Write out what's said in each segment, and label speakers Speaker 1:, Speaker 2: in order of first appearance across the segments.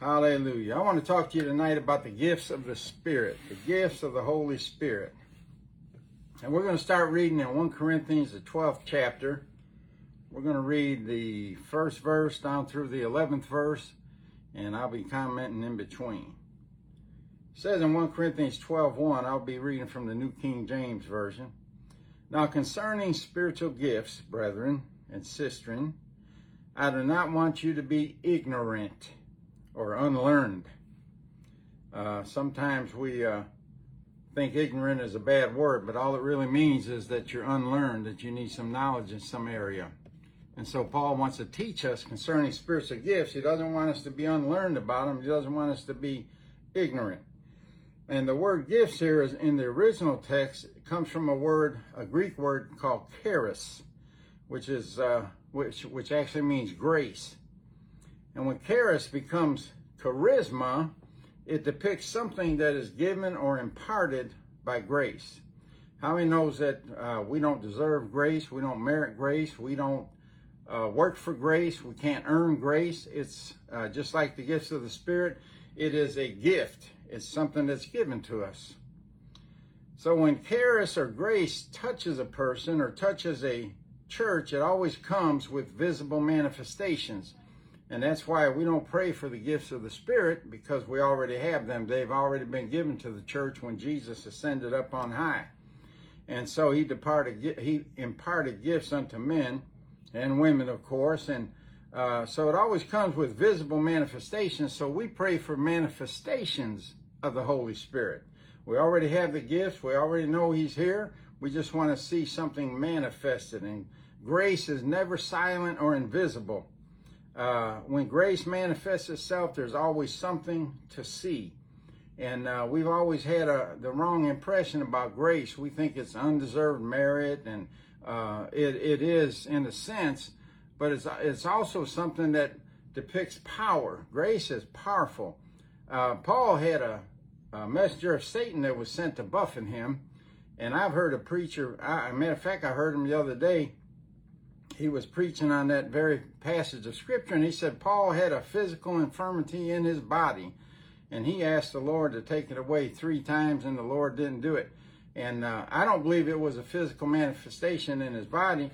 Speaker 1: Hallelujah. I want to talk to you tonight about the gifts of the Spirit, the gifts of the Holy Spirit. And we're going to start reading in 1 Corinthians, the 12th chapter. We're going to read the first verse down through the 11th verse, and I'll be commenting in between. It says in 1 Corinthians 12:1, I'll be reading from the New King James Version. Now concerning spiritual gifts, brethren and sistren, I do not want you to be ignorant or unlearned. Uh, sometimes we uh, think ignorant is a bad word, but all it really means is that you're unlearned, that you need some knowledge in some area. And so Paul wants to teach us concerning spiritual gifts. He doesn't want us to be unlearned about them. He doesn't want us to be ignorant. And the word gifts here is in the original text comes from a word, a Greek word called charis, which is uh, which which actually means grace. And when charis becomes charisma, it depicts something that is given or imparted by grace. How many knows that uh, we don't deserve grace, we don't merit grace, we don't uh, work for grace, we can't earn grace. It's uh, just like the gifts of the Spirit. It is a gift. It's something that's given to us. So when charis or grace touches a person or touches a church, it always comes with visible manifestations. And that's why we don't pray for the gifts of the Spirit because we already have them. They've already been given to the church when Jesus ascended up on high. And so he departed, he imparted gifts unto men and women, of course. And uh, so it always comes with visible manifestations. So we pray for manifestations of the Holy Spirit. We already have the gifts. We already know he's here. We just want to see something manifested. And grace is never silent or invisible uh, when grace manifests itself, there's always something to see. And uh, we've always had a, the wrong impression about grace. We think it's undeserved merit, and uh, it, it is in a sense, but it's, it's also something that depicts power. Grace is powerful. Uh, Paul had a, a, messenger of Satan that was sent to buffet him. And I've heard a preacher, I, a matter of fact, I heard him the other day he was preaching on that very passage of scripture and he said Paul had a physical infirmity in his body and he asked the Lord to take it away three times and the Lord didn't do it. And uh, I don't believe it was a physical manifestation in his body.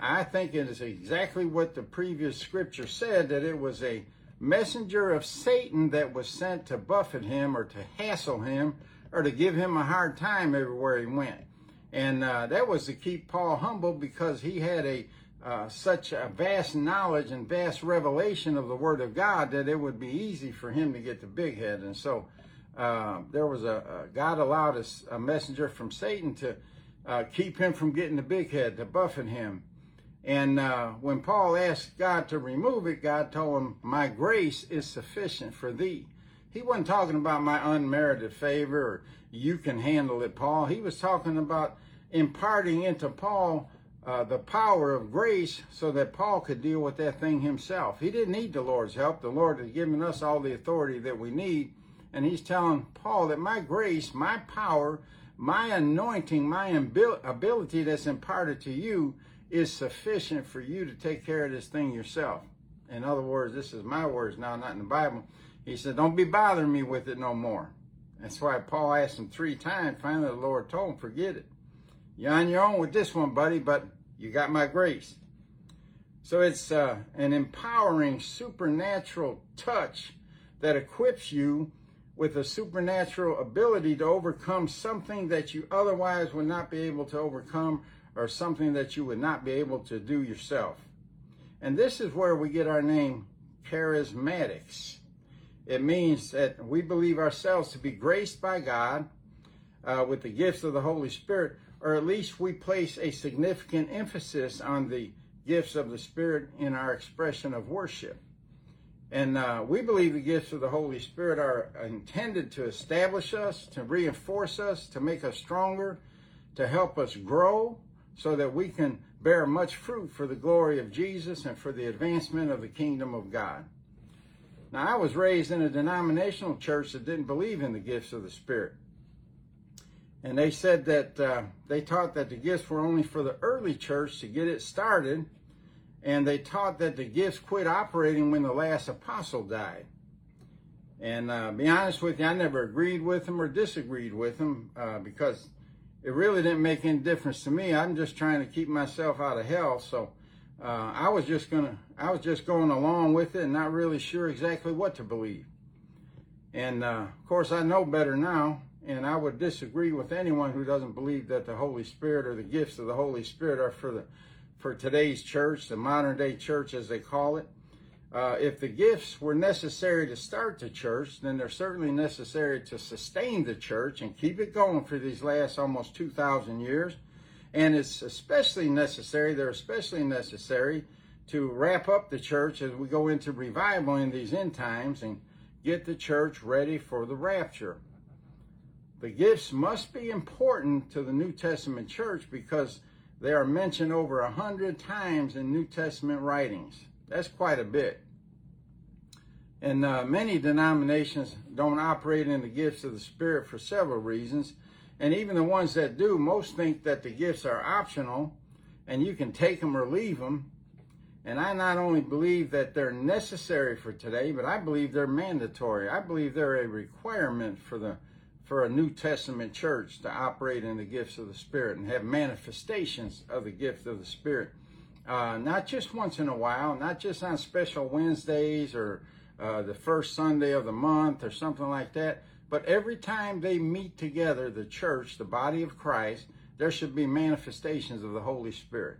Speaker 1: I think it is exactly what the previous scripture said that it was a messenger of Satan that was sent to buffet him or to hassle him or to give him a hard time everywhere he went. And uh, that was to keep Paul humble because he had a uh, such a vast knowledge and vast revelation of the Word of God that it would be easy for him to get the big head. And so uh, there was a, a, God allowed a, a, messenger from Satan to uh, keep him from getting the big head, to buffet him. And uh, when Paul asked God to remove it, God told him, My grace is sufficient for thee. He wasn't talking about my unmerited favor or you can handle it, Paul. He was talking about imparting into Paul uh, the power of grace so that Paul could deal with that thing himself. He didn't need the Lord's help. The Lord has given us all the authority that we need. And he's telling Paul that my grace, my power, my anointing, my ability that's imparted to you is sufficient for you to take care of this thing yourself. In other words, this is my words now, not in the Bible. He said, Don't be bothering me with it no more. That's why Paul asked him three times. Finally, the Lord told him, Forget it. You're on your own with this one, buddy, but you got my grace. So it's uh, an empowering supernatural touch that equips you with a supernatural ability to overcome something that you otherwise would not be able to overcome or something that you would not be able to do yourself. And this is where we get our name charismatics. It means that we believe ourselves to be graced by God uh, with the gifts of the Holy Spirit, or at least we place a significant emphasis on the gifts of the Spirit in our expression of worship. And uh, we believe the gifts of the Holy Spirit are intended to establish us, to reinforce us, to make us stronger, to help us grow so that we can bear much fruit for the glory of Jesus and for the advancement of the kingdom of God. Now, I was raised in a denominational church that didn't believe in the gifts of the Spirit. And they said that uh, they taught that the gifts were only for the early church to get it started and they taught that the gifts quit operating when the last apostle died. And uh, be honest with you, I never agreed with them or disagreed with them uh, because it really didn't make any difference to me. I'm just trying to keep myself out of hell. So uh, I was just gonna, I was just going along with it and not really sure exactly what to believe. And uh, of course, I know better now, and I would disagree with anyone who doesn't believe that the Holy Spirit or the gifts of the Holy Spirit are for the for today's church, the modern day church as they call it. Uh, if the gifts were necessary to start the church, then they're certainly necessary to sustain the church and keep it going for these last almost 2,000 years. And it's especially necessary, they're especially necessary to wrap up the church as we go into revival in these end times and get the church ready for the rapture. The gifts must be important to the New Testament church because they are mentioned over a hundred times in New Testament writings. That's quite a bit. And uh, many denominations don't operate in the gifts of the Spirit for several reasons. And even the ones that do, most think that the gifts are optional and you can take them or leave them. And I not only believe that they're necessary for today, but I believe they're mandatory. I believe they're a requirement for the for a New Testament church to operate in the gifts of the Spirit and have manifestations of the gift of the Spirit. Uh, not just once in a while, not just on special Wednesdays or uh, the first Sunday of the month or something like that, but every time they meet together, the church, the body of Christ, there should be manifestations of the Holy Spirit.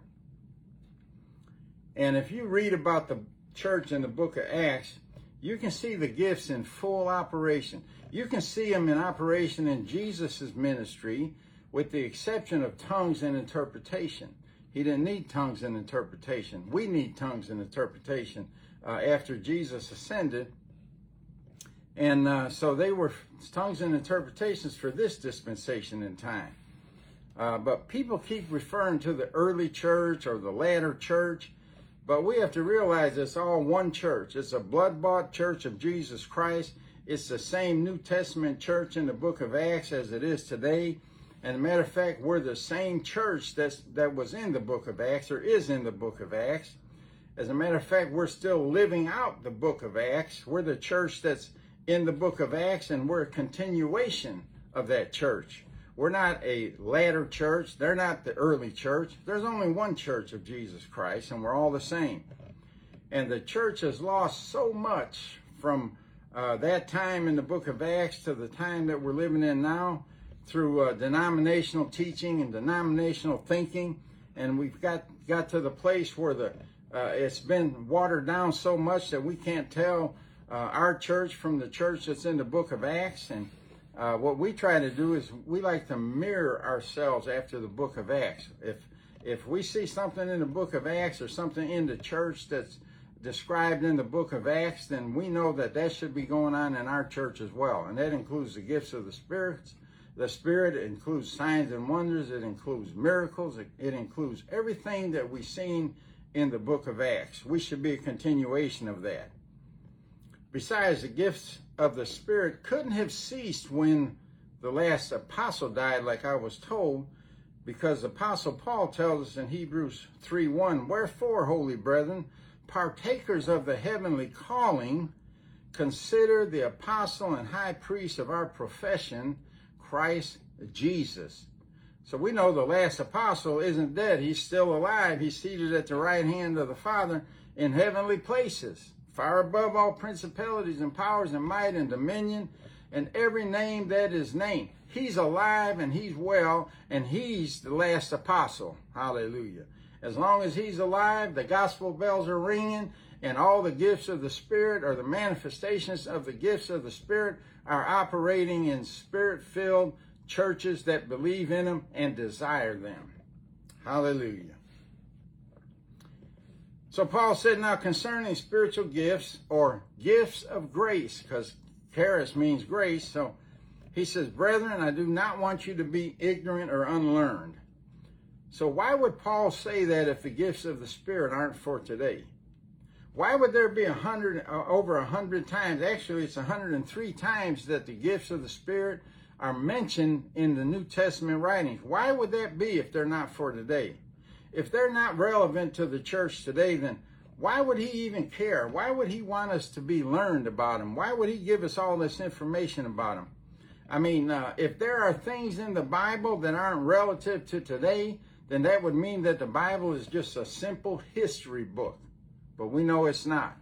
Speaker 1: And if you read about the church in the book of Acts, you can see the gifts in full operation. You can see them in operation in Jesus' ministry, with the exception of tongues and interpretation. He didn't need tongues and interpretation. We need tongues and interpretation uh, after Jesus ascended. And uh, so they were tongues and interpretations for this dispensation in time. Uh, but people keep referring to the early church or the latter church. But we have to realize it's all one church. It's a blood bought church of Jesus Christ. It's the same New Testament church in the book of Acts as it is today. And a matter of fact, we're the same church that's, that was in the book of Acts or is in the book of Acts. As a matter of fact, we're still living out the book of Acts. We're the church that's in the book of Acts and we're a continuation of that church. We're not a latter church. They're not the early church. There's only one church of Jesus Christ and we're all the same. And the church has lost so much from uh, that time in the book of Acts to the time that we're living in now through uh, denominational teaching and denominational thinking. And we've got, got to the place where the uh, it's been watered down so much that we can't tell uh, our church from the church that's in the book of Acts. And uh, what we try to do is we like to mirror ourselves after the book of Acts. If if we see something in the book of Acts or something in the church that's described in the book of Acts, then we know that that should be going on in our church as well. And that includes the gifts of the spirits. The Spirit includes signs and wonders. It includes miracles. It, it includes everything that we've seen in the book of Acts. We should be a continuation of that. Besides, the gifts of the Spirit couldn't have ceased when the last apostle died, like I was told, because Apostle Paul tells us in Hebrews 3 1, Wherefore, holy brethren, partakers of the heavenly calling, consider the apostle and high priest of our profession, Christ Jesus. So we know the last apostle isn't dead. He's still alive. He's seated at the right hand of the Father in heavenly places, far above all principalities and powers and might and dominion and every name that is named. He's alive and he's well, and he's the last apostle. Hallelujah. As long as he's alive, the gospel bells are ringing, and all the gifts of the Spirit or the manifestations of the gifts of the Spirit are operating in spirit filled churches that believe in them and desire them. Hallelujah. So Paul said, now concerning spiritual gifts or gifts of grace, because charis means grace. So he says, brethren, I do not want you to be ignorant or unlearned. So why would Paul say that if the gifts of the Spirit aren't for today? Why would there be a hundred uh, over a hundred times? Actually, it's a hundred and three times that the gifts of the Spirit are mentioned in the New Testament writings. Why would that be if they're not for today? If they're not relevant to the church today, then why would he even care? Why would he want us to be learned about him? Why would he give us all this information about him? I mean, uh, if there are things in the Bible that aren't relative to today, then that would mean that the Bible is just a simple history book. But we know it's not.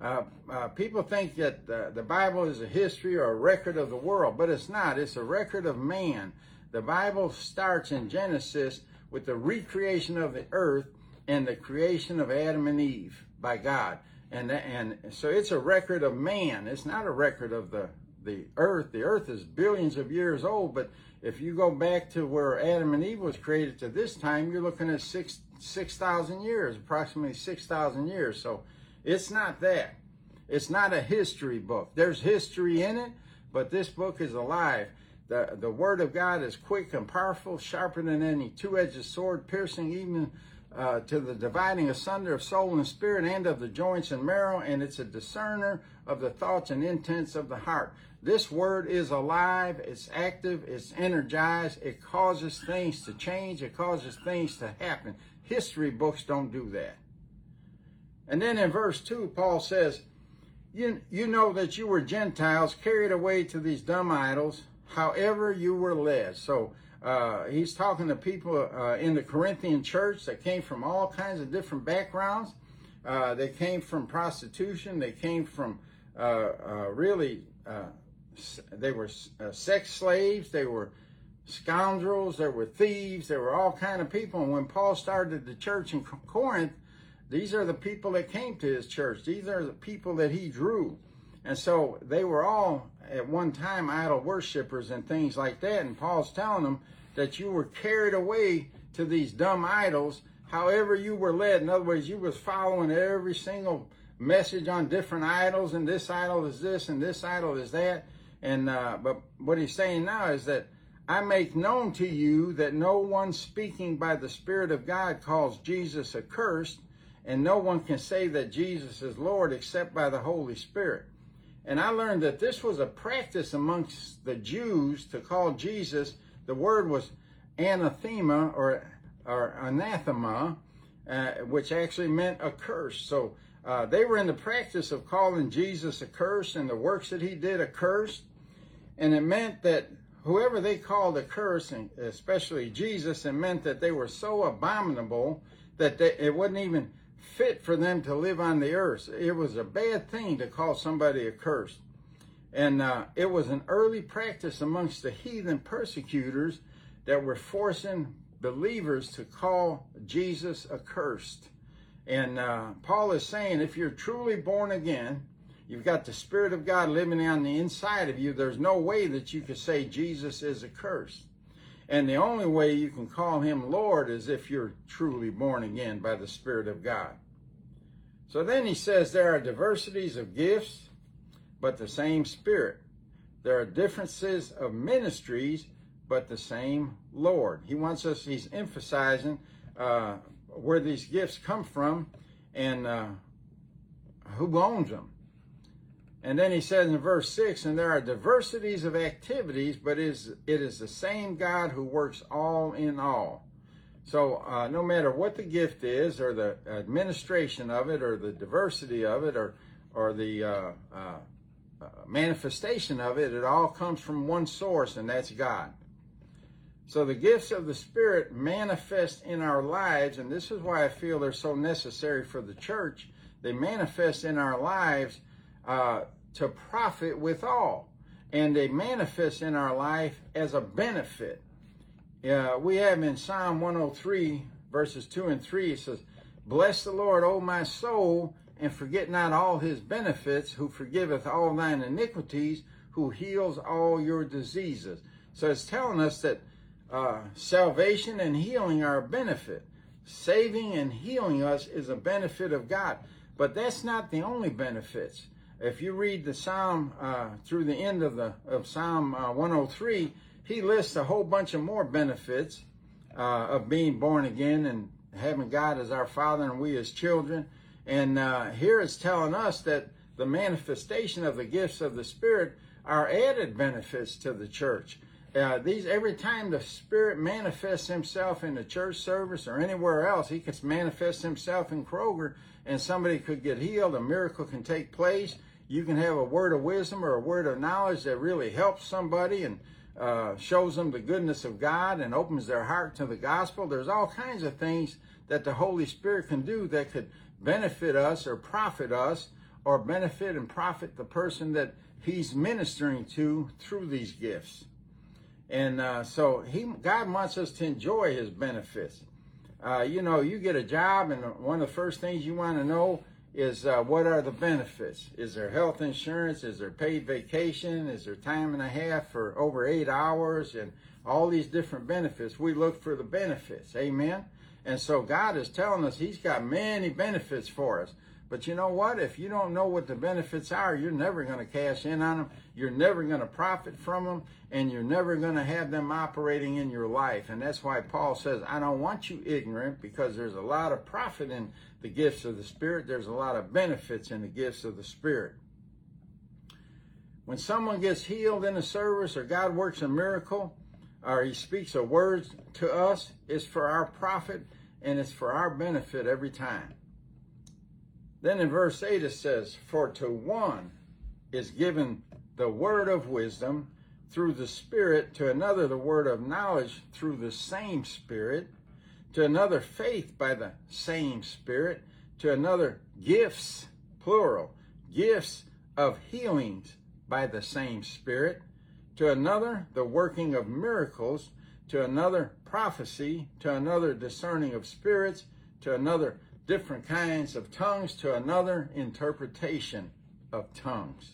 Speaker 1: Uh, uh, people think that uh, the Bible is a history or a record of the world, but it's not. It's a record of man. The Bible starts in Genesis with the recreation of the earth and the creation of Adam and Eve by God. And, and so it's a record of man. It's not a record of the, the earth. The earth is billions of years old, but if you go back to where Adam and Eve was created to this time, you're looking at six six thousand years, approximately six thousand years. So it's not that. It's not a history book. There's history in it, but this book is alive. The, the word of God is quick and powerful, sharper than any two-edged sword, piercing even uh, to the dividing asunder of soul and spirit and of the joints and marrow, and it's a discerner of the thoughts and intents of the heart. This word is alive, it's active, it's energized, it causes things to change, it causes things to happen. History books don't do that. And then in verse 2, Paul says, you, you know that you were Gentiles carried away to these dumb idols, however you were led. So uh, he's talking to people uh, in the Corinthian church that came from all kinds of different backgrounds. Uh, they came from prostitution. They came from uh, uh, really uh, they were sex slaves, they were scoundrels, there were thieves, there were all kind of people. And when Paul started the church in Corinth, these are the people that came to his church. These are the people that he drew. And so they were all at one time idol worshippers and things like that. And Paul's telling them that you were carried away to these dumb idols, however you were led. In other words, you was following every single message on different idols, and this idol is this, and this idol is that. And uh, but what he's saying now is that I make known to you that no one speaking by the Spirit of God calls Jesus accursed, and no one can say that Jesus is Lord except by the Holy Spirit. And I learned that this was a practice amongst the Jews to call Jesus. The word was anathema or or anathema, uh, which actually meant a curse. So uh, they were in the practice of calling Jesus a curse and the works that he did a curse. And it meant that whoever they called a curse, and especially Jesus, it meant that they were so abominable that they, it wasn't even fit for them to live on the earth. It was a bad thing to call somebody a curse. And uh, it was an early practice amongst the heathen persecutors that were forcing believers to call Jesus accursed. And uh, Paul is saying if you're truly born again, You've got the Spirit of God living on the inside of you. There's no way that you could say Jesus is a curse. And the only way you can call him Lord is if you're truly born again by the Spirit of God. So then he says there are diversities of gifts, but the same Spirit. There are differences of ministries, but the same Lord. He wants us, he's emphasizing uh, where these gifts come from and uh, who owns them. And then he says in verse 6, and there are diversities of activities, but is, it is the same God who works all in all. So uh, no matter what the gift is, or the administration of it, or the diversity of it, or, or the uh, uh, uh manifestation of it, it all comes from one source, and that's God. So the gifts of the Spirit manifest in our lives, and this is why I feel they're so necessary for the church. They manifest in our lives uh, to profit withal, and they manifest in our life as a benefit. Uh, we have in Psalm 103, verses 2 and 3, it says, Bless the Lord, O my soul, and forget not all his benefits, who forgiveth all thine iniquities, who heals all your diseases. So it's telling us that uh, salvation and healing are a benefit. saving and healing us is a benefit of God. But that's not the only benefits. If you read the Psalm uh, through the end of the of Psalm uh, 103, he lists a whole bunch of more benefits uh, of being born again and having God as our Father and we as children. And uh, here it's telling us that the manifestation of the gifts of the Spirit are added benefits to the church. Uh, these every time the Spirit manifests Himself in the church service or anywhere else, He can manifest Himself in Kroger, and somebody could get healed. A miracle can take place. You can have a word of wisdom or a word of knowledge that really helps somebody and uh, shows them the goodness of God and opens their heart to the gospel. There's all kinds of things that the Holy Spirit can do that could benefit us or profit us or benefit and profit the person that He's ministering to through these gifts. And uh, so he, God wants us to enjoy his benefits. Uh, you know, you get a job, and one of the first things you want to know is uh, what are the benefits? Is there health insurance? Is there paid vacation? Is there time and a half for over eight hours? And all these different benefits. We look for the benefits. Amen. And so God is telling us He's got many benefits for us. But you know what? If you don't know what the benefits are, you're never going to cash in on them. You're never going to profit from them. And you're never going to have them operating in your life. And that's why Paul says, I don't want you ignorant because there's a lot of profit in the gifts of the Spirit. There's a lot of benefits in the gifts of the Spirit. When someone gets healed in a service or God works a miracle or he speaks a word to us, it's for our profit and it's for our benefit every time. Then in verse 8 it says, For to one is given the word of wisdom through the Spirit, to another the word of knowledge through the same Spirit, to another faith by the same Spirit, to another gifts, plural, gifts of healings by the same Spirit, to another the working of miracles, to another prophecy, to another discerning of spirits, to another different kinds of tongues to another interpretation of tongues.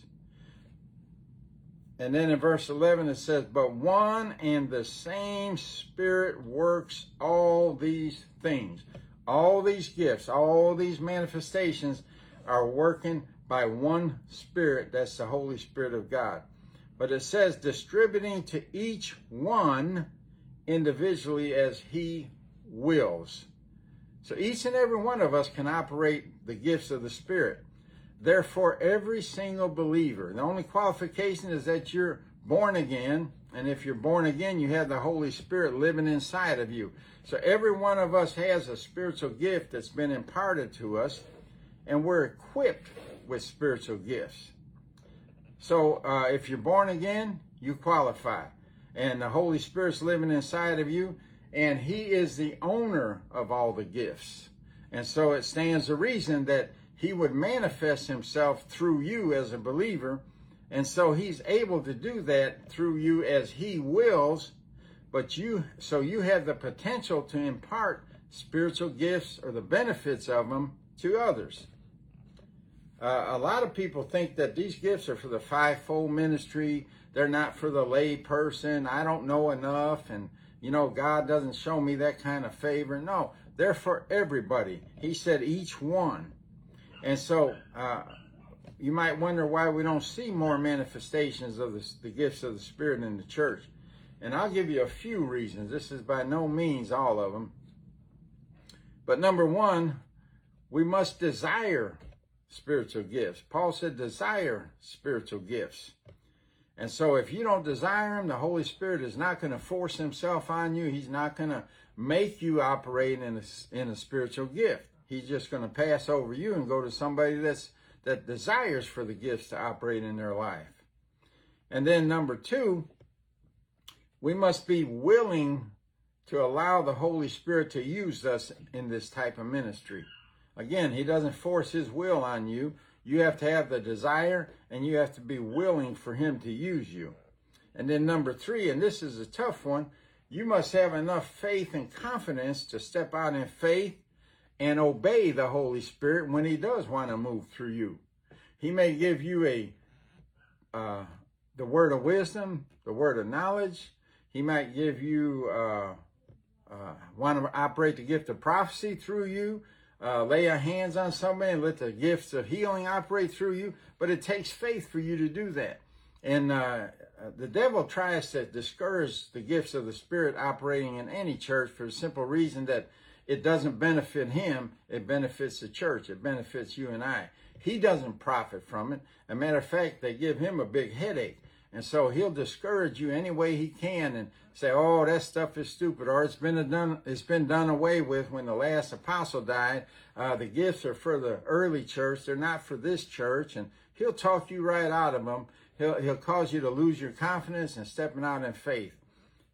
Speaker 1: And then in verse 11 it says, But one and the same Spirit works all these things. All these gifts, all these manifestations are working by one Spirit. That's the Holy Spirit of God. But it says, distributing to each one individually as he wills. So each and every one of us can operate the gifts of the Spirit. Therefore, every single believer, the only qualification is that you're born again. And if you're born again, you have the Holy Spirit living inside of you. So every one of us has a spiritual gift that's been imparted to us, and we're equipped with spiritual gifts. So uh, if you're born again, you qualify. And the Holy Spirit's living inside of you, and he is the owner of all the gifts. And so it stands to reason that he would manifest himself through you as a believer. And so he's able to do that through you as he wills. But you, so you have the potential to impart spiritual gifts or the benefits of them to others. Uh, a lot of people think that these gifts are for the fivefold ministry. They're not for the lay person. I don't know enough. And you know, God doesn't show me that kind of favor. No, they're for everybody. He said each one. And so uh, you might wonder why we don't see more manifestations of the, the gifts of the Spirit in the church. And I'll give you a few reasons. This is by no means all of them. But number one, we must desire spiritual gifts. Paul said, desire spiritual gifts. And so if you don't desire him, the Holy Spirit is not going to force himself on you. He's not going to make you operate in a, in a spiritual gift. He's just going to pass over you and go to somebody that's that desires for the gifts to operate in their life. And then number two, we must be willing to allow the Holy Spirit to use us in this type of ministry. Again, he doesn't force his will on you. You have to have the desire and you have to be willing for him to use you. And then number three, and this is a tough one, you must have enough faith and confidence to step out in faith and obey the Holy Spirit when he does want to move through you. He may give you a uh, the word of wisdom, the word of knowledge. He might give you uh, uh, want to operate the gift of prophecy through you, uh, lay your hands on somebody and let the gifts of healing operate through you. But it takes faith for you to do that. And uh, the devil tries to discourage the gifts of the Spirit operating in any church for the simple reason that it doesn't benefit him, it benefits the church, it benefits you and I. He doesn't profit from it. As a matter of fact, they give him a big headache. And so he'll discourage you any way he can and say, "Oh, that stuff is stupid," or "It's been done. It's been done away with when the last apostle died. Uh, the gifts are for the early church. They're not for this church." And he'll talk you right out of them. He'll he'll cause you to lose your confidence and stepping out in faith.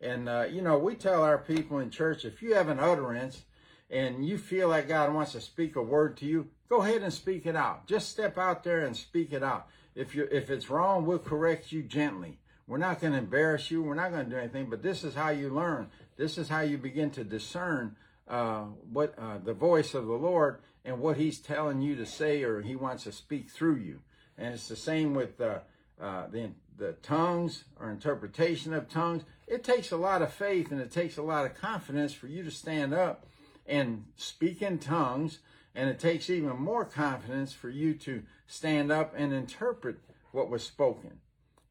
Speaker 1: And uh, you know, we tell our people in church, if you have an utterance and you feel like God wants to speak a word to you, go ahead and speak it out. Just step out there and speak it out. If you if it's wrong, we'll correct you gently. We're not going to embarrass you. We're not going to do anything. But this is how you learn. This is how you begin to discern uh, what uh, the voice of the Lord and what He's telling you to say, or He wants to speak through you. And it's the same with uh, uh the the tongues or interpretation of tongues. It takes a lot of faith and it takes a lot of confidence for you to stand up and speak in tongues and it takes even more confidence for you to stand up and interpret what was spoken.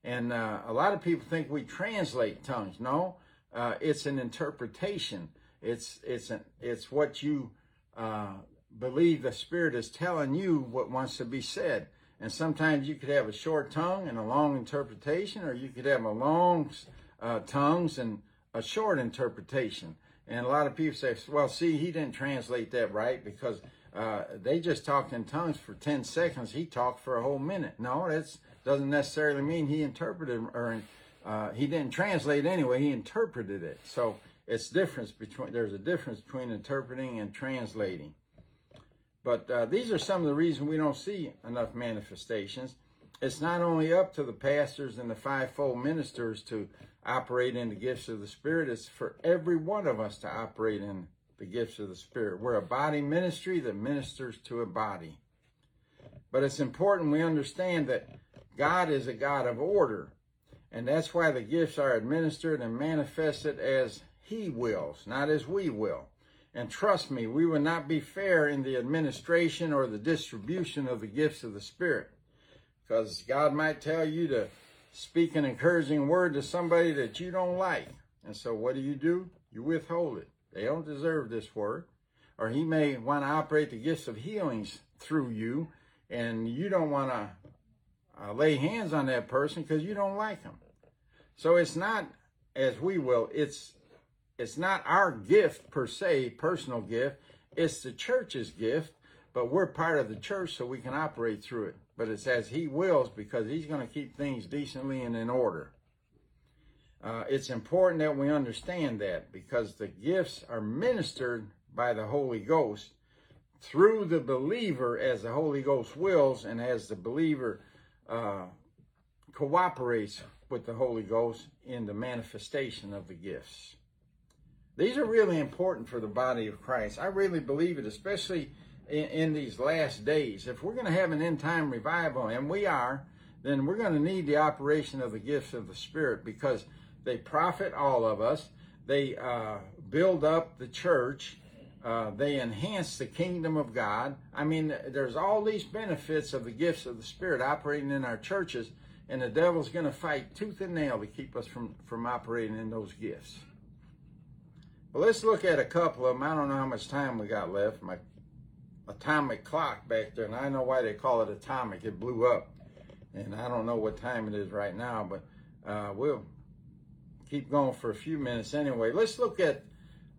Speaker 1: And uh, a lot of people think we translate tongues. No, uh, it's an interpretation. It's it's an, it's what you uh, believe the Spirit is telling you what wants to be said. And sometimes you could have a short tongue and a long interpretation, or you could have a long uh, tongues and a short interpretation. And a lot of people say, "Well, see, he didn't translate that right because." Uh, they just talked in tongues for 10 seconds. He talked for a whole minute. No, that doesn't necessarily mean he interpreted or uh, he didn't translate anyway. He interpreted it. So it's difference between, there's a difference between interpreting and translating. But uh, these are some of the reasons we don't see enough manifestations. It's not only up to the pastors and the fivefold ministers to operate in the gifts of the Spirit, it's for every one of us to operate in the gifts of the Spirit. We're a body ministry that ministers to a body. But it's important we understand that God is a God of order. And that's why the gifts are administered and manifested as He wills, not as we will. And trust me, we will not be fair in the administration or the distribution of the gifts of the Spirit. Because God might tell you to speak an encouraging word to somebody that you don't like. And so what do you do? You withhold it. They don't deserve this work. Or he may want to operate the gifts of healings through you, and you don't want to uh, lay hands on that person because you don't like them. So it's not as we will. It's it's not our gift per se, personal gift. It's the church's gift, but we're part of the church, so we can operate through it. But it's as He wills because He's going to keep things decently and in order. Uh, it's important that we understand that because the gifts are ministered by the Holy Ghost through the believer as the Holy Ghost wills and as the believer uh, cooperates with the Holy Ghost in the manifestation of the gifts. These are really important for the body of Christ. I really believe it, especially in, in these last days. If we're going to have an end time revival, and we are, then we're going to need the operation of the gifts of the Spirit because they profit all of us. They uh, build up the church. Uh, they enhance the kingdom of God. I mean, there's all these benefits of the gifts of the Spirit operating in our churches, and the devil's going to fight tooth and nail to keep us from, from operating in those gifts. But let's look at a couple of them. I don't know how much time we got left. My atomic clock back there, and I know why they call it atomic. It blew up, and I don't know what time it is right now, but uh, we'll keep going for a few minutes anyway. Let's look at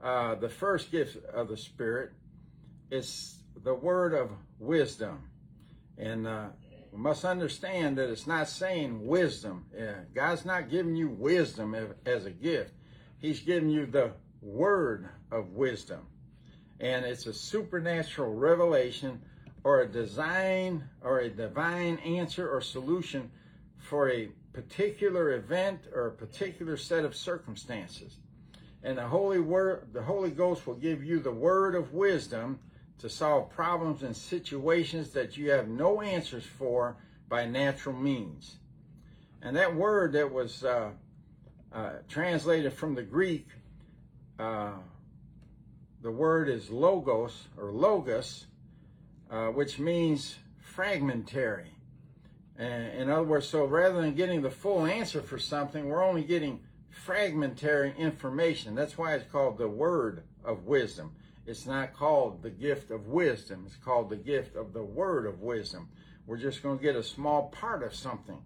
Speaker 1: uh, the first gift of the Spirit. It's the word of wisdom. And uh, we must understand that it's not saying wisdom. Yeah, God's not giving you wisdom as a gift, He's giving you the word of wisdom. And it's a supernatural revelation or a design or a divine answer or solution for a particular event or a particular set of circumstances. And the Holy Word, the Holy Ghost will give you the word of wisdom to solve problems and situations that you have no answers for by natural means. And that word that was uh, uh, translated from the Greek uh, the word is logos or logos, uh, which means fragmentary. In other words, so rather than getting the full answer for something, we're only getting fragmentary information. That's why it's called the word of wisdom. It's not called the gift of wisdom. It's called the gift of the word of wisdom. We're just going to get a small part of something.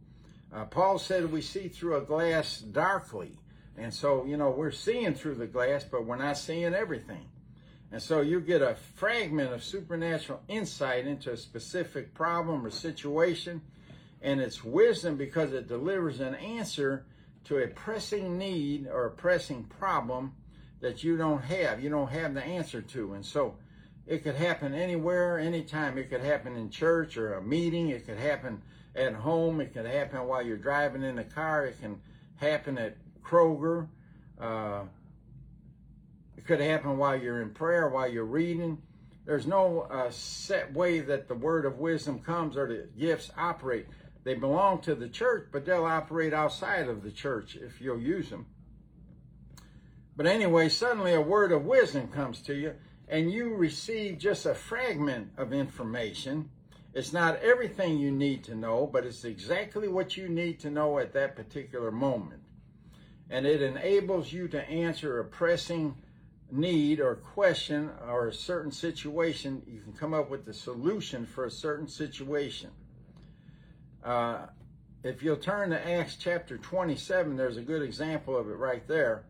Speaker 1: Uh, Paul said we see through a glass darkly. And so, you know, we're seeing through the glass, but we're not seeing everything. And so you get a fragment of supernatural insight into a specific problem or situation. And it's wisdom because it delivers an answer to a pressing need or a pressing problem that you don't have. You don't have the answer to. And so it could happen anywhere, anytime. It could happen in church or a meeting. It could happen at home. It could happen while you're driving in the car. It can happen at Kroger. Uh, it could happen while you're in prayer, while you're reading. There's no uh, set way that the word of wisdom comes or the gifts operate. They belong to the church, but they'll operate outside of the church if you'll use them. But anyway, suddenly a word of wisdom comes to you, and you receive just a fragment of information. It's not everything you need to know, but it's exactly what you need to know at that particular moment. And it enables you to answer a pressing need or question or a certain situation. You can come up with the solution for a certain situation. Uh, if you'll turn to Acts chapter 27, there's a good example of it right there.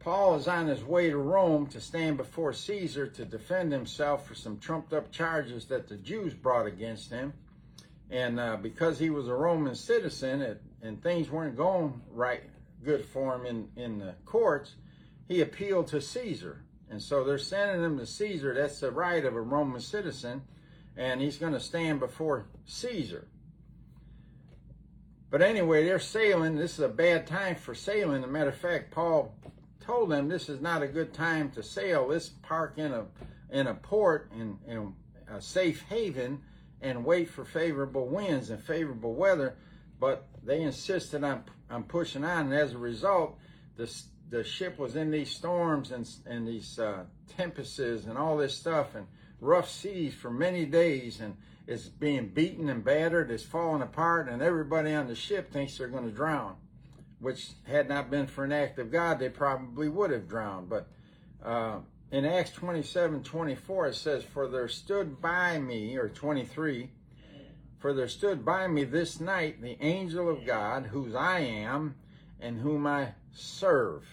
Speaker 1: Paul is on his way to Rome to stand before Caesar to defend himself for some trumped up charges that the Jews brought against him. And uh, because he was a Roman citizen it, and things weren't going right good for him in, in the courts, he appealed to Caesar. And so they're sending him to Caesar. That's the right of a Roman citizen. And he's going to stand before Caesar. But anyway, they're sailing. This is a bad time for sailing. As a matter of fact, Paul told them this is not a good time to sail. Let's park in a in a port in, in a safe haven and wait for favorable winds and favorable weather. But they insisted on on pushing on, and as a result, the the ship was in these storms and and these uh, tempests and all this stuff and rough seas for many days, and it's being beaten and battered. It's falling apart, and everybody on the ship thinks they're going to drown which had not been for an act of God, they probably would have drowned. But uh, in Acts 27 24, it says, For there stood by me, or 23, for there stood by me this night the angel of God, whose I am, and whom I serve,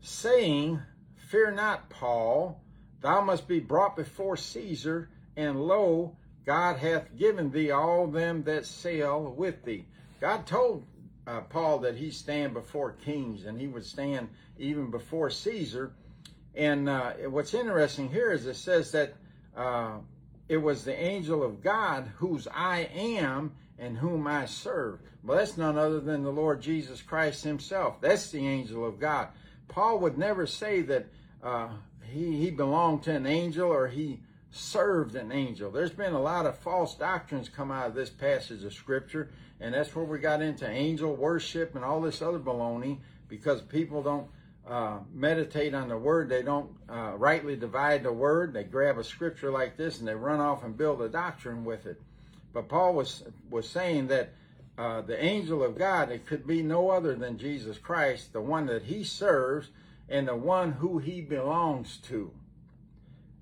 Speaker 1: saying, Fear not, Paul, thou must be brought before Caesar, and lo, God hath given thee all them that sail with thee. God told uh, Paul that he stand before kings and he would stand even before Caesar. And uh, what's interesting here is it says that uh, it was the angel of God whose I am and whom I serve. Well, that's none other than the Lord Jesus Christ himself. That's the angel of God. Paul would never say that uh, he, he belonged to an angel or he served an angel. There's been a lot of false doctrines come out of this passage of scripture, and that's where we got into angel worship and all this other baloney because people don't uh, meditate on the word. They don't uh, rightly divide the word. They grab a scripture like this and they run off and build a doctrine with it. But Paul was was saying that uh, the angel of God it could be no other than Jesus Christ, the one that he serves and the one who he belongs to.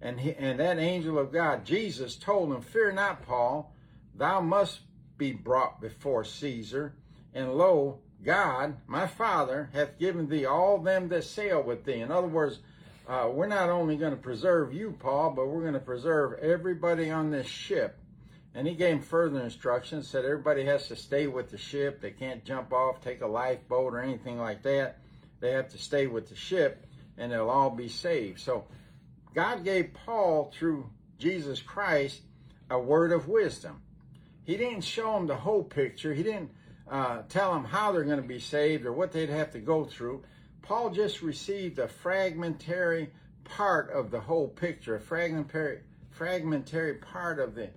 Speaker 1: And, he, and that angel of God, Jesus, told him, Fear not, Paul, thou must be brought before Caesar. And lo, God, my Father, hath given thee all them that sail with thee. In other words, uh, we're not only going to preserve you, Paul, but we're going to preserve everybody on this ship. And he gave further instructions, said everybody has to stay with the ship. They can't jump off, take a lifeboat, or anything like that. They have to stay with the ship, and they'll all be saved. So God gave Paul, through Jesus Christ, a word of wisdom. He didn't show him the whole picture. He didn't uh, tell him how they're going to be saved or what they'd have to go through. Paul just received a fragmentary part of the whole picture, a fragmentary, fragmentary part of the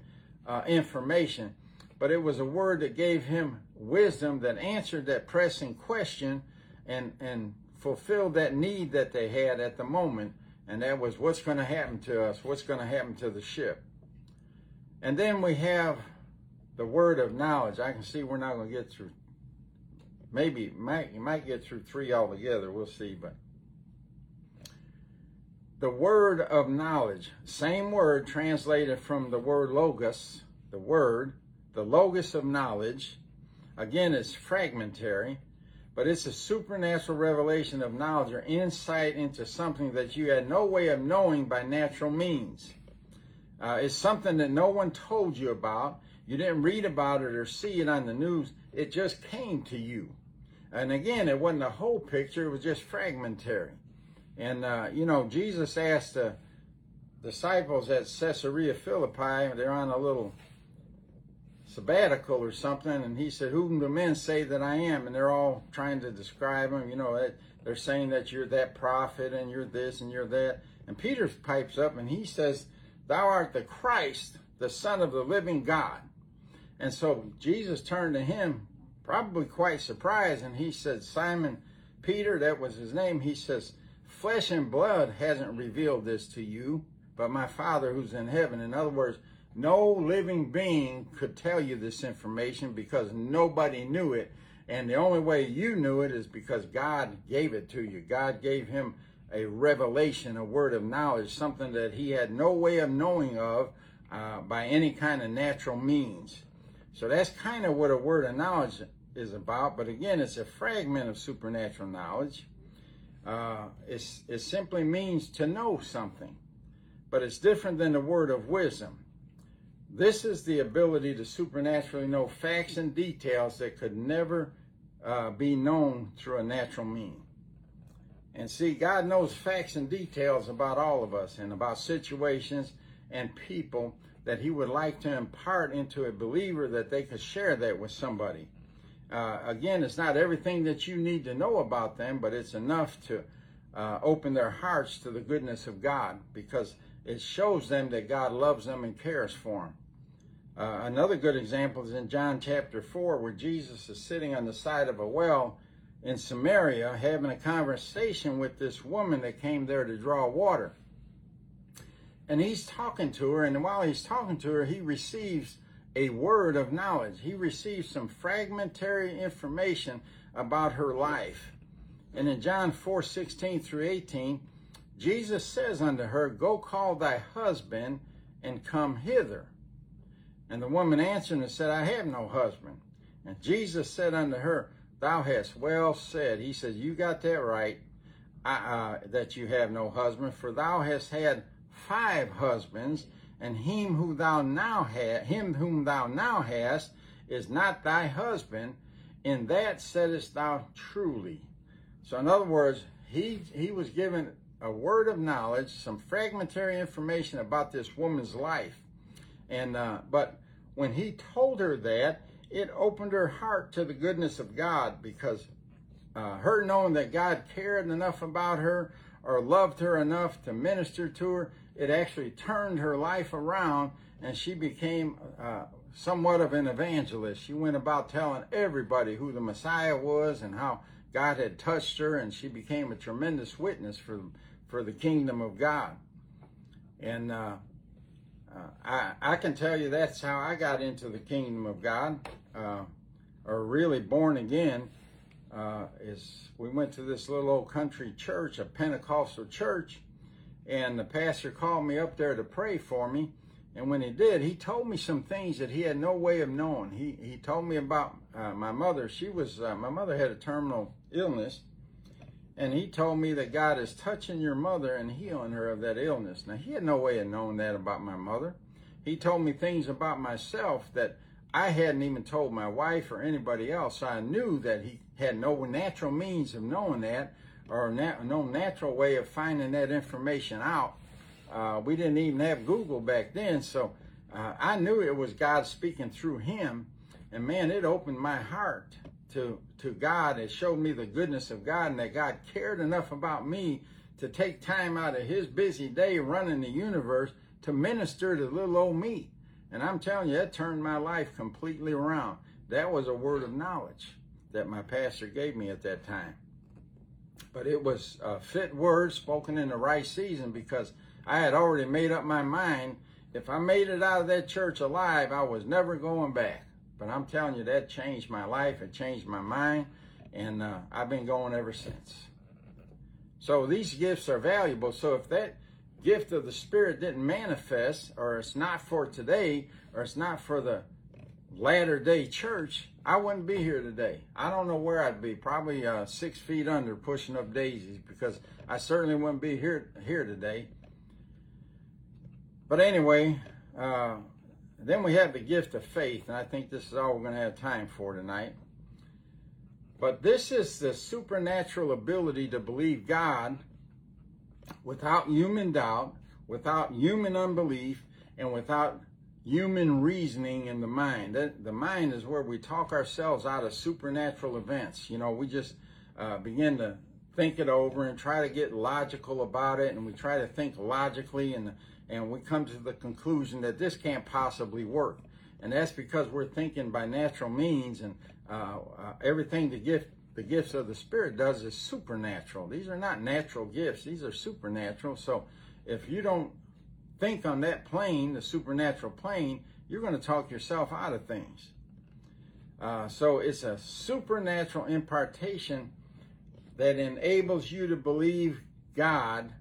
Speaker 1: uh, information. But it was a word that gave him wisdom that answered that pressing question and, and fulfilled that need that they had at the moment and that was what's going to happen to us, what's going to happen to the ship. And then we have the word of knowledge. I can see we're not going to get through. Maybe might you might get through three altogether. We'll see, but the word of knowledge, same word translated from the word logos, the word, the logos of knowledge. Again, it's fragmentary, but it's a supernatural revelation of knowledge or insight into something that you had no way of knowing by natural means. Uh, it's something that no one told you about. You didn't read about it or see it on the news. It just came to you. And again, it wasn't a whole picture, it was just fragmentary. And, uh, you know, Jesus asked the disciples at Caesarea Philippi, they're on a little sabbatical or something, and he said, Whom do men say that I am? And they're all trying to describe him. You know, they're saying that you're that prophet and you're this and you're that. And Peter pipes up and he says, Thou art the Christ, the Son of the living God. And so Jesus turned to him, probably quite surprised, and he said, Simon Peter, that was his name, he says, Flesh and blood hasn't revealed this to you, but my Father who's in heaven. In other words, no living being could tell you this information because nobody knew it. And the only way you knew it is because God gave it to you. God gave him a revelation, a word of knowledge, something that he had no way of knowing of uh, by any kind of natural means. So that's kind of what a word of knowledge is about. But again, it's a fragment of supernatural knowledge. Uh, it simply means to know something, but it's different than the word of wisdom. This is the ability to supernaturally know facts and details that could never uh, be known through a natural mean. And see, God knows facts and details about all of us and about situations and people that He would like to impart into a believer that they could share that with somebody. Uh, again, it's not everything that you need to know about them, but it's enough to uh, open their hearts to the goodness of God because it shows them that God loves them and cares for them. Uh, another good example is in John chapter 4, where Jesus is sitting on the side of a well in Samaria having a conversation with this woman that came there to draw water. And he's talking to her, and while he's talking to her, he receives a word of knowledge. He receives some fragmentary information about her life. And in John 4 16 through 18, Jesus says unto her, Go call thy husband and come hither. And the woman answered and said, I have no husband. And Jesus said unto her, Thou hast well said. He says, You got that right, uh, that you have no husband, for thou hast had five husbands, and him who thou now ha- him whom thou now hast is not thy husband. In that saidest thou truly. So in other words, he he was given a word of knowledge, some fragmentary information about this woman's life, and uh, but when he told her that, it opened her heart to the goodness of God because uh, her knowing that God cared enough about her or loved her enough to minister to her, it actually turned her life around and she became uh, somewhat of an evangelist. She went about telling everybody who the Messiah was and how God had touched her, and she became a tremendous witness for, for the kingdom of God. And uh, uh, I, I can tell you that's how I got into the kingdom of God, uh, or really born again. Uh, is we went to this little old country church, a Pentecostal church, and the pastor called me up there to pray for me. And when he did, he told me some things that he had no way of knowing. He he told me about uh, my mother. She was uh, my mother had a terminal illness, and he told me that God is touching your mother and healing her of that illness. Now, he had no way of knowing that about my mother. He told me things about myself that I hadn't even told my wife or anybody else. I knew that he had no natural means of knowing that or na- no natural way of finding that information out. Uh, we didn't even have Google back then. So uh, I knew it was God speaking through him. And man, it opened my heart to, to God. It showed me the goodness of God and that God cared enough about me to take time out of his busy day running the universe to minister to little old me. And I'm telling you, that turned my life completely around. That was a word of knowledge that my pastor gave me at that time. but it was a fit word spoken in the right season because I had already made up my mind. If I made it out of that church alive, I was never going back. But I'm telling you, that changed my life. It changed my mind. And uh, I've been going ever since. So these gifts are valuable. So if that gift of the Spirit didn't manifest, or it's not for today, or it's not for the latter day church, I wouldn't be here today. I don't know where I'd be. Probably uh, six feet under, pushing up daisies, because I certainly wouldn't be here here today. But anyway, uh, then we have the gift of faith, and I think this is all we're going to have time for tonight. But this is the supernatural ability to believe God without human doubt, without human unbelief, and without human reasoning in the mind. The mind is where we talk ourselves out of supernatural events. You know, we just uh, begin to think it over and try to get logical about it, and we try to think logically, and and we come to the conclusion that this can't possibly work. And that's because we're thinking by natural means, and uh, uh, everything the gift the gifts of the Spirit does is supernatural. These are not natural gifts; these are supernatural. So, if you don't think on that plane, the supernatural plane, you're going to talk yourself out of things. Uh, so it's a supernatural impartation that enables you to believe God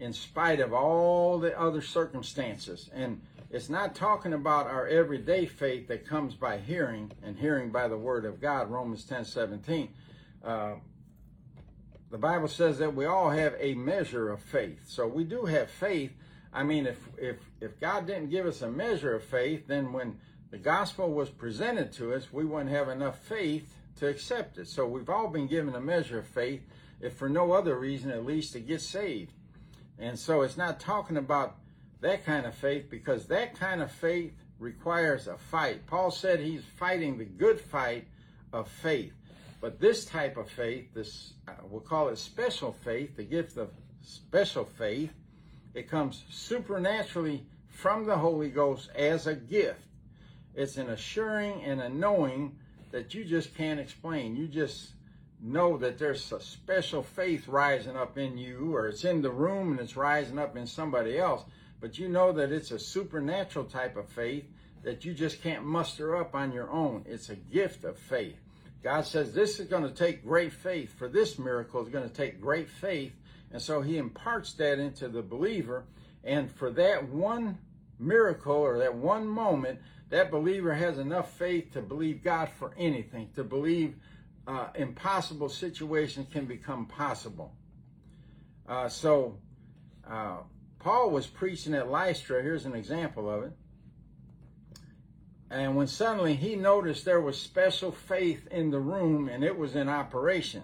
Speaker 1: in spite of all the other circumstances. And it's not talking about our everyday faith that comes by hearing and hearing by the word of God, Romans 10 17. Uh, the Bible says that we all have a measure of faith. So we do have faith, I mean, if if if God didn't give us a measure of faith, then when the gospel was presented to us, we wouldn't have enough faith to accept it. So we've all been given a measure of faith, if for no other reason, at least to get saved. And so it's not talking about that kind of faith because that kind of faith requires a fight. Paul said he's fighting the good fight of faith. But this type of faith, this uh, we'll call it special faith, the gift of special faith, it comes supernaturally from the Holy Ghost as a gift. It's an assuring and a knowing that you just can't explain. You just know that there's a special faith rising up in you, or it's in the room and it's rising up in somebody else. But you know that it's a supernatural type of faith that you just can't muster up on your own. It's a gift of faith. God says this is going to take great faith. For this miracle is going to take great faith and so he imparts that into the believer. And for that one miracle or that one moment, that believer has enough faith to believe God for anything, to believe uh, impossible situations can become possible. Uh, so uh, Paul was preaching at Lystra. Here's an example of it. And when suddenly he noticed there was special faith in the room and it was in operation.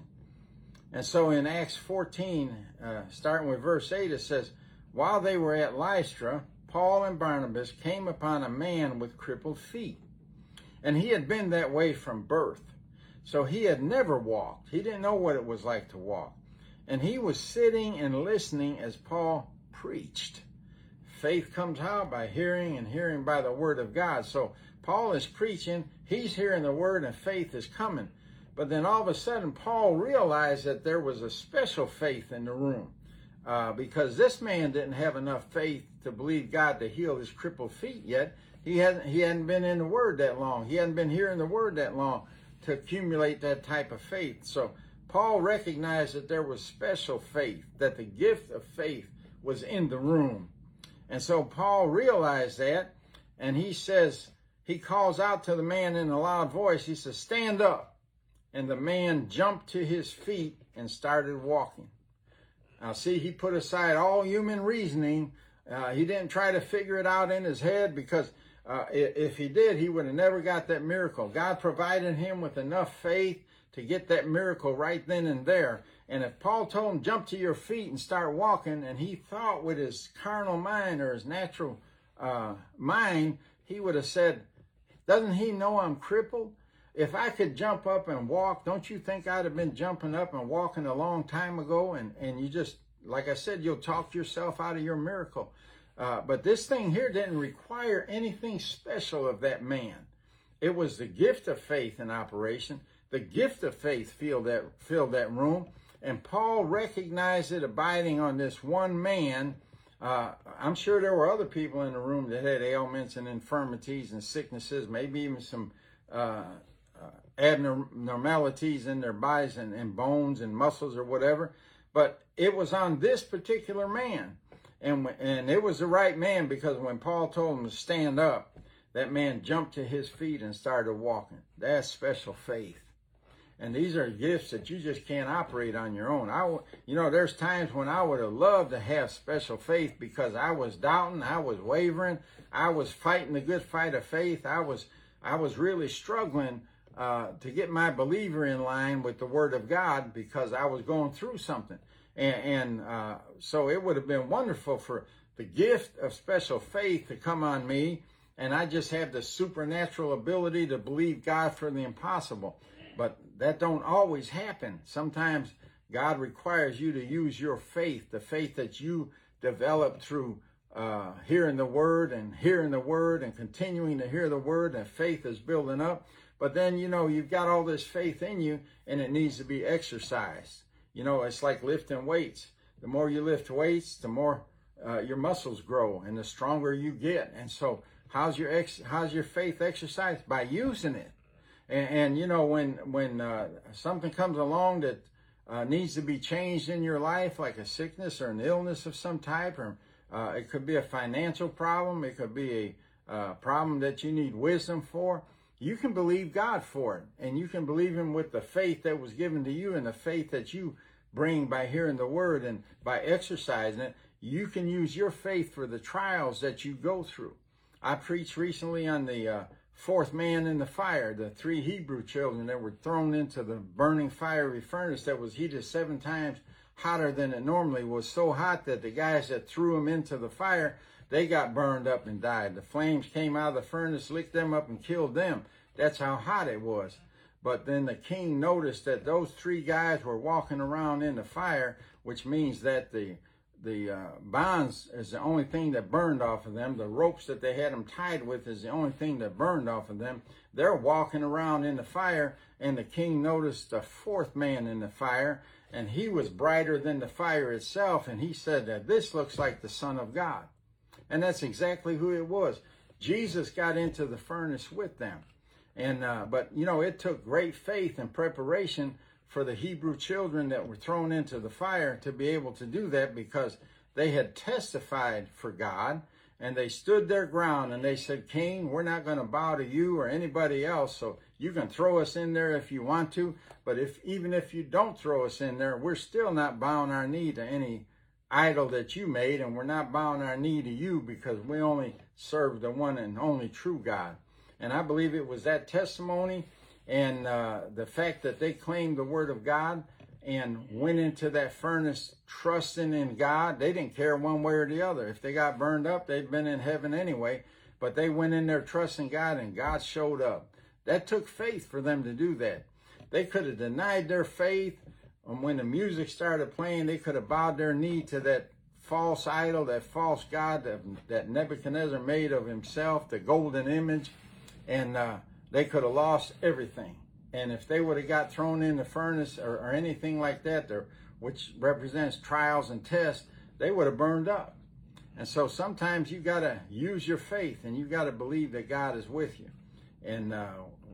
Speaker 1: And so in Acts 14, uh, starting with verse 8, it says, While they were at Lystra, Paul and Barnabas came upon a man with crippled feet. And he had been that way from birth. So he had never walked. He didn't know what it was like to walk. And he was sitting and listening as Paul preached. Faith comes out By hearing, and hearing by the word of God. So Paul is preaching, he's hearing the word, and faith is coming. But then all of a sudden, Paul realized that there was a special faith in the room uh, because this man didn't have enough faith to believe God to heal his crippled feet yet. He hadn't, he hadn't been in the Word that long. He hadn't been hearing the Word that long to accumulate that type of faith. So Paul recognized that there was special faith, that the gift of faith was in the room. And so Paul realized that, and he says, he calls out to the man in a loud voice. He says, Stand up and the man jumped to his feet and started walking. Now, see, he put aside all human reasoning. Uh, he didn't try to figure it out in his head because uh, if he did, he would have never got that miracle. God provided him with enough faith to get that miracle right then and there. And if Paul told him, jump to your feet and start walking, and he thought with his carnal mind or his natural uh, mind, he would have said, Doesn't he know I'm crippled? if I could jump up and walk, don't you think I'd have been jumping up and walking a long time ago? And, and you just, like I said, you'll talk yourself out of your miracle. Uh, but this thing here didn't require anything special of that man. It was the gift of faith in operation. The gift of faith filled that, filled that room. And Paul recognized it abiding on this one man. Uh, I'm sure there were other people in the room that had ailments and infirmities and sicknesses, maybe even some uh, uh, abnormalities in their bodies and, and bones and muscles or whatever. But it was on this particular man. And, and it was the right man because when Paul told him to stand up, that man jumped to his feet and started walking. That's special faith. And these are gifts that you just can't operate on your own. I, you know, there's times when I would have loved to have special faith because I was doubting, I was wavering, I was fighting the good fight of faith. I was, I was really struggling uh, to get my believer in line with the Word of God because I was going through something. And, and uh, so it would have been wonderful for the gift of special faith to come on me, and I just have the supernatural ability to believe God for the impossible. But that don't always happen. Sometimes God requires you to use your faith, the faith that you develop through uh, hearing the word and hearing the word and continuing to hear the word, and faith is building up. But then, you know, you've got all this faith in you and it needs to be exercised. You know, it's like lifting weights. The more you lift weights, the more uh, your muscles grow and the stronger you get. And so, how's your ex- how's your faith exercised? By using it. And, and you know, when when uh, something comes along that uh, needs to be changed in your life, like a sickness or an illness of some type, or uh, it could be a financial problem, it could be a uh, problem that you need wisdom for. You can believe God for it, and you can believe Him with the faith that was given to you and the faith that you bring by hearing the Word and by exercising it. You can use your faith for the trials that you go through. I preached recently on the uh, fourth man in the fire, the three Hebrew children that were thrown into the burning fiery furnace that was heated seven times hotter than it normally was, so hot that the guys that threw them into the fire, they got burned up and died. The flames came out of the furnace, licked them up, and killed them. That's how hot it was. But then the king noticed that those three guys were walking around in the fire, which means that the the uh, bonds is the only thing that burned off of them. The ropes that they had them tied with is the only thing that burned off of them. They're walking around in the fire, and the king noticed a fourth man in the fire, and he was brighter than the fire itself, and he said that this looks like the Son of God. And that's exactly who it was. Jesus got into the furnace with them. And uh, but you know, it took great faith and preparation for the Hebrew children that were thrown into the fire to be able to do that because they had testified for God and they stood their ground and they said, King, we're not going to bow to you or anybody else. So you can throw us in there if you want to. But if even if you don't throw us in there, we're still not bowing our knee to any idol that you made. And we're not bowing our knee to you because we only serve the one and only true God. And I believe it was that testimony and uh, the fact that they claimed the word of God and went into that furnace trusting in God, they didn't care one way or the other. If they got burned up, they'd been in heaven anyway. But they went in there trusting God and God showed up. That took faith for them to do that. They could have denied their faith. And when the music started playing, they could have bowed their knee to that false idol, that false God that, that Nebuchadnezzar made of himself, the golden image. And uh, they could have lost everything. And if they would have got thrown in the furnace or, or anything like that, which represents trials and tests, they would have burned up. And so sometimes you got to use your faith and you got to believe that God is with you. And, uh,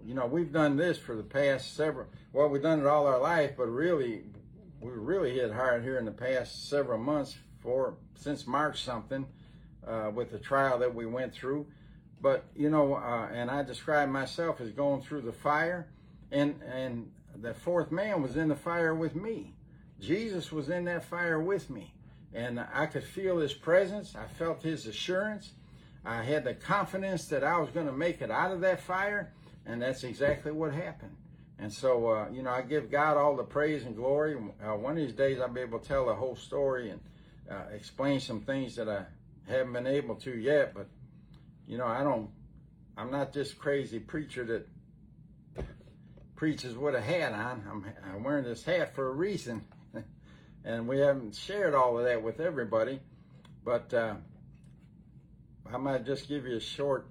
Speaker 1: you know, we've done this for the past several, well, we've done it all our life, but really, we really hit hard here in the past several months for, since March something, uh, with the trial that we went through. But you know, uh, and I describe myself as going through the fire, and and the fourth man was in the fire with me. Jesus was in that fire with me, and I could feel His presence. I felt His assurance. I had the confidence that I was going to make it out of that fire, and that's exactly what happened. And so, uh, you know, I give God all the praise and glory. Uh, one of these days, I'll be able to tell the whole story and uh, explain some things that I haven't been able to yet, but you know, I don't, I'm not this crazy preacher that preaches with a hat on. I'm, I'm wearing this hat for a reason. and we haven't shared all of that with everybody. But uh, I might just give you a short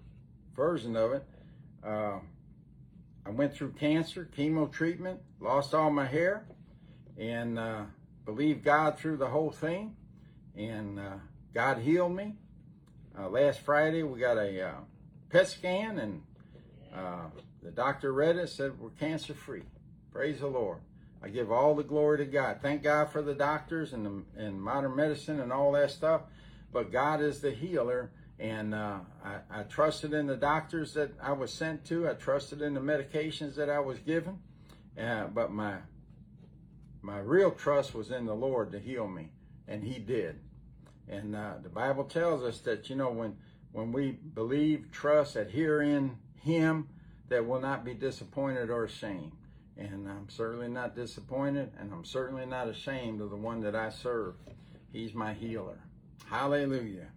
Speaker 1: version of it. Uh, I went through cancer, chemo treatment, lost all my hair, and uh, believed God through the whole thing. And uh, God healed me. Uh, last Friday, we got a uh, PET scan, and uh, the doctor read it, said we're cancer free. Praise the Lord. I give all the glory to God. Thank God for the doctors and, the, and modern medicine and all that stuff. But God is the healer, and uh, I, I, trusted in the doctors that I was sent to. I trusted in the medications that I was given. Uh, but my my real trust was in the Lord to heal me, and He did. And uh, the Bible tells us that you know when when we believe, trust, adhere in Him, that will not be disappointed or ashamed. And I'm certainly not disappointed, and I'm certainly not ashamed of the one that I serve. He's my healer. Hallelujah.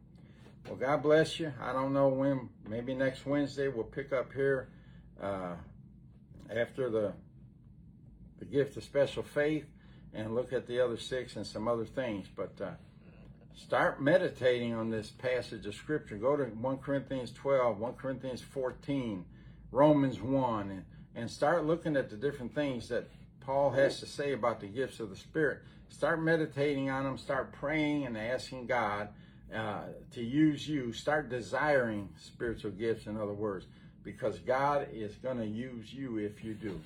Speaker 1: Well, God bless you. I don't know when, maybe next Wednesday we'll pick up here uh, after the the gift of special faith and look at the other six and some other things. But uh, start meditating on this passage of Scripture. Go to 1 Corinthians 12, 1 Corinthians 14, Romans 1, and, and start looking at the different things that Paul has to say about the gifts of the Spirit. Start meditating on them, start praying and asking God uh, to use you. Start desiring spiritual gifts, in other words, because God is going to use you if you do.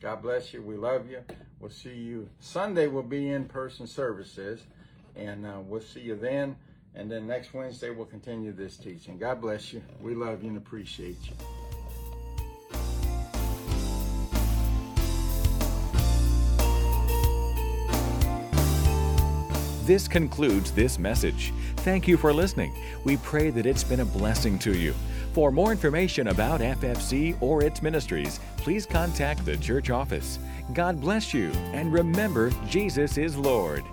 Speaker 1: God bless you. We love you. We'll see you. Sunday will be in person services, and uh, we'll see you then. And then next Wednesday, we'll continue this teaching. God bless you. We love you and appreciate you.
Speaker 2: This concludes this message. Thank you for listening. We pray that it's been a blessing to you. For more information about FFC or its ministries, please contact the church office. God bless you, and remember, Jesus is Lord.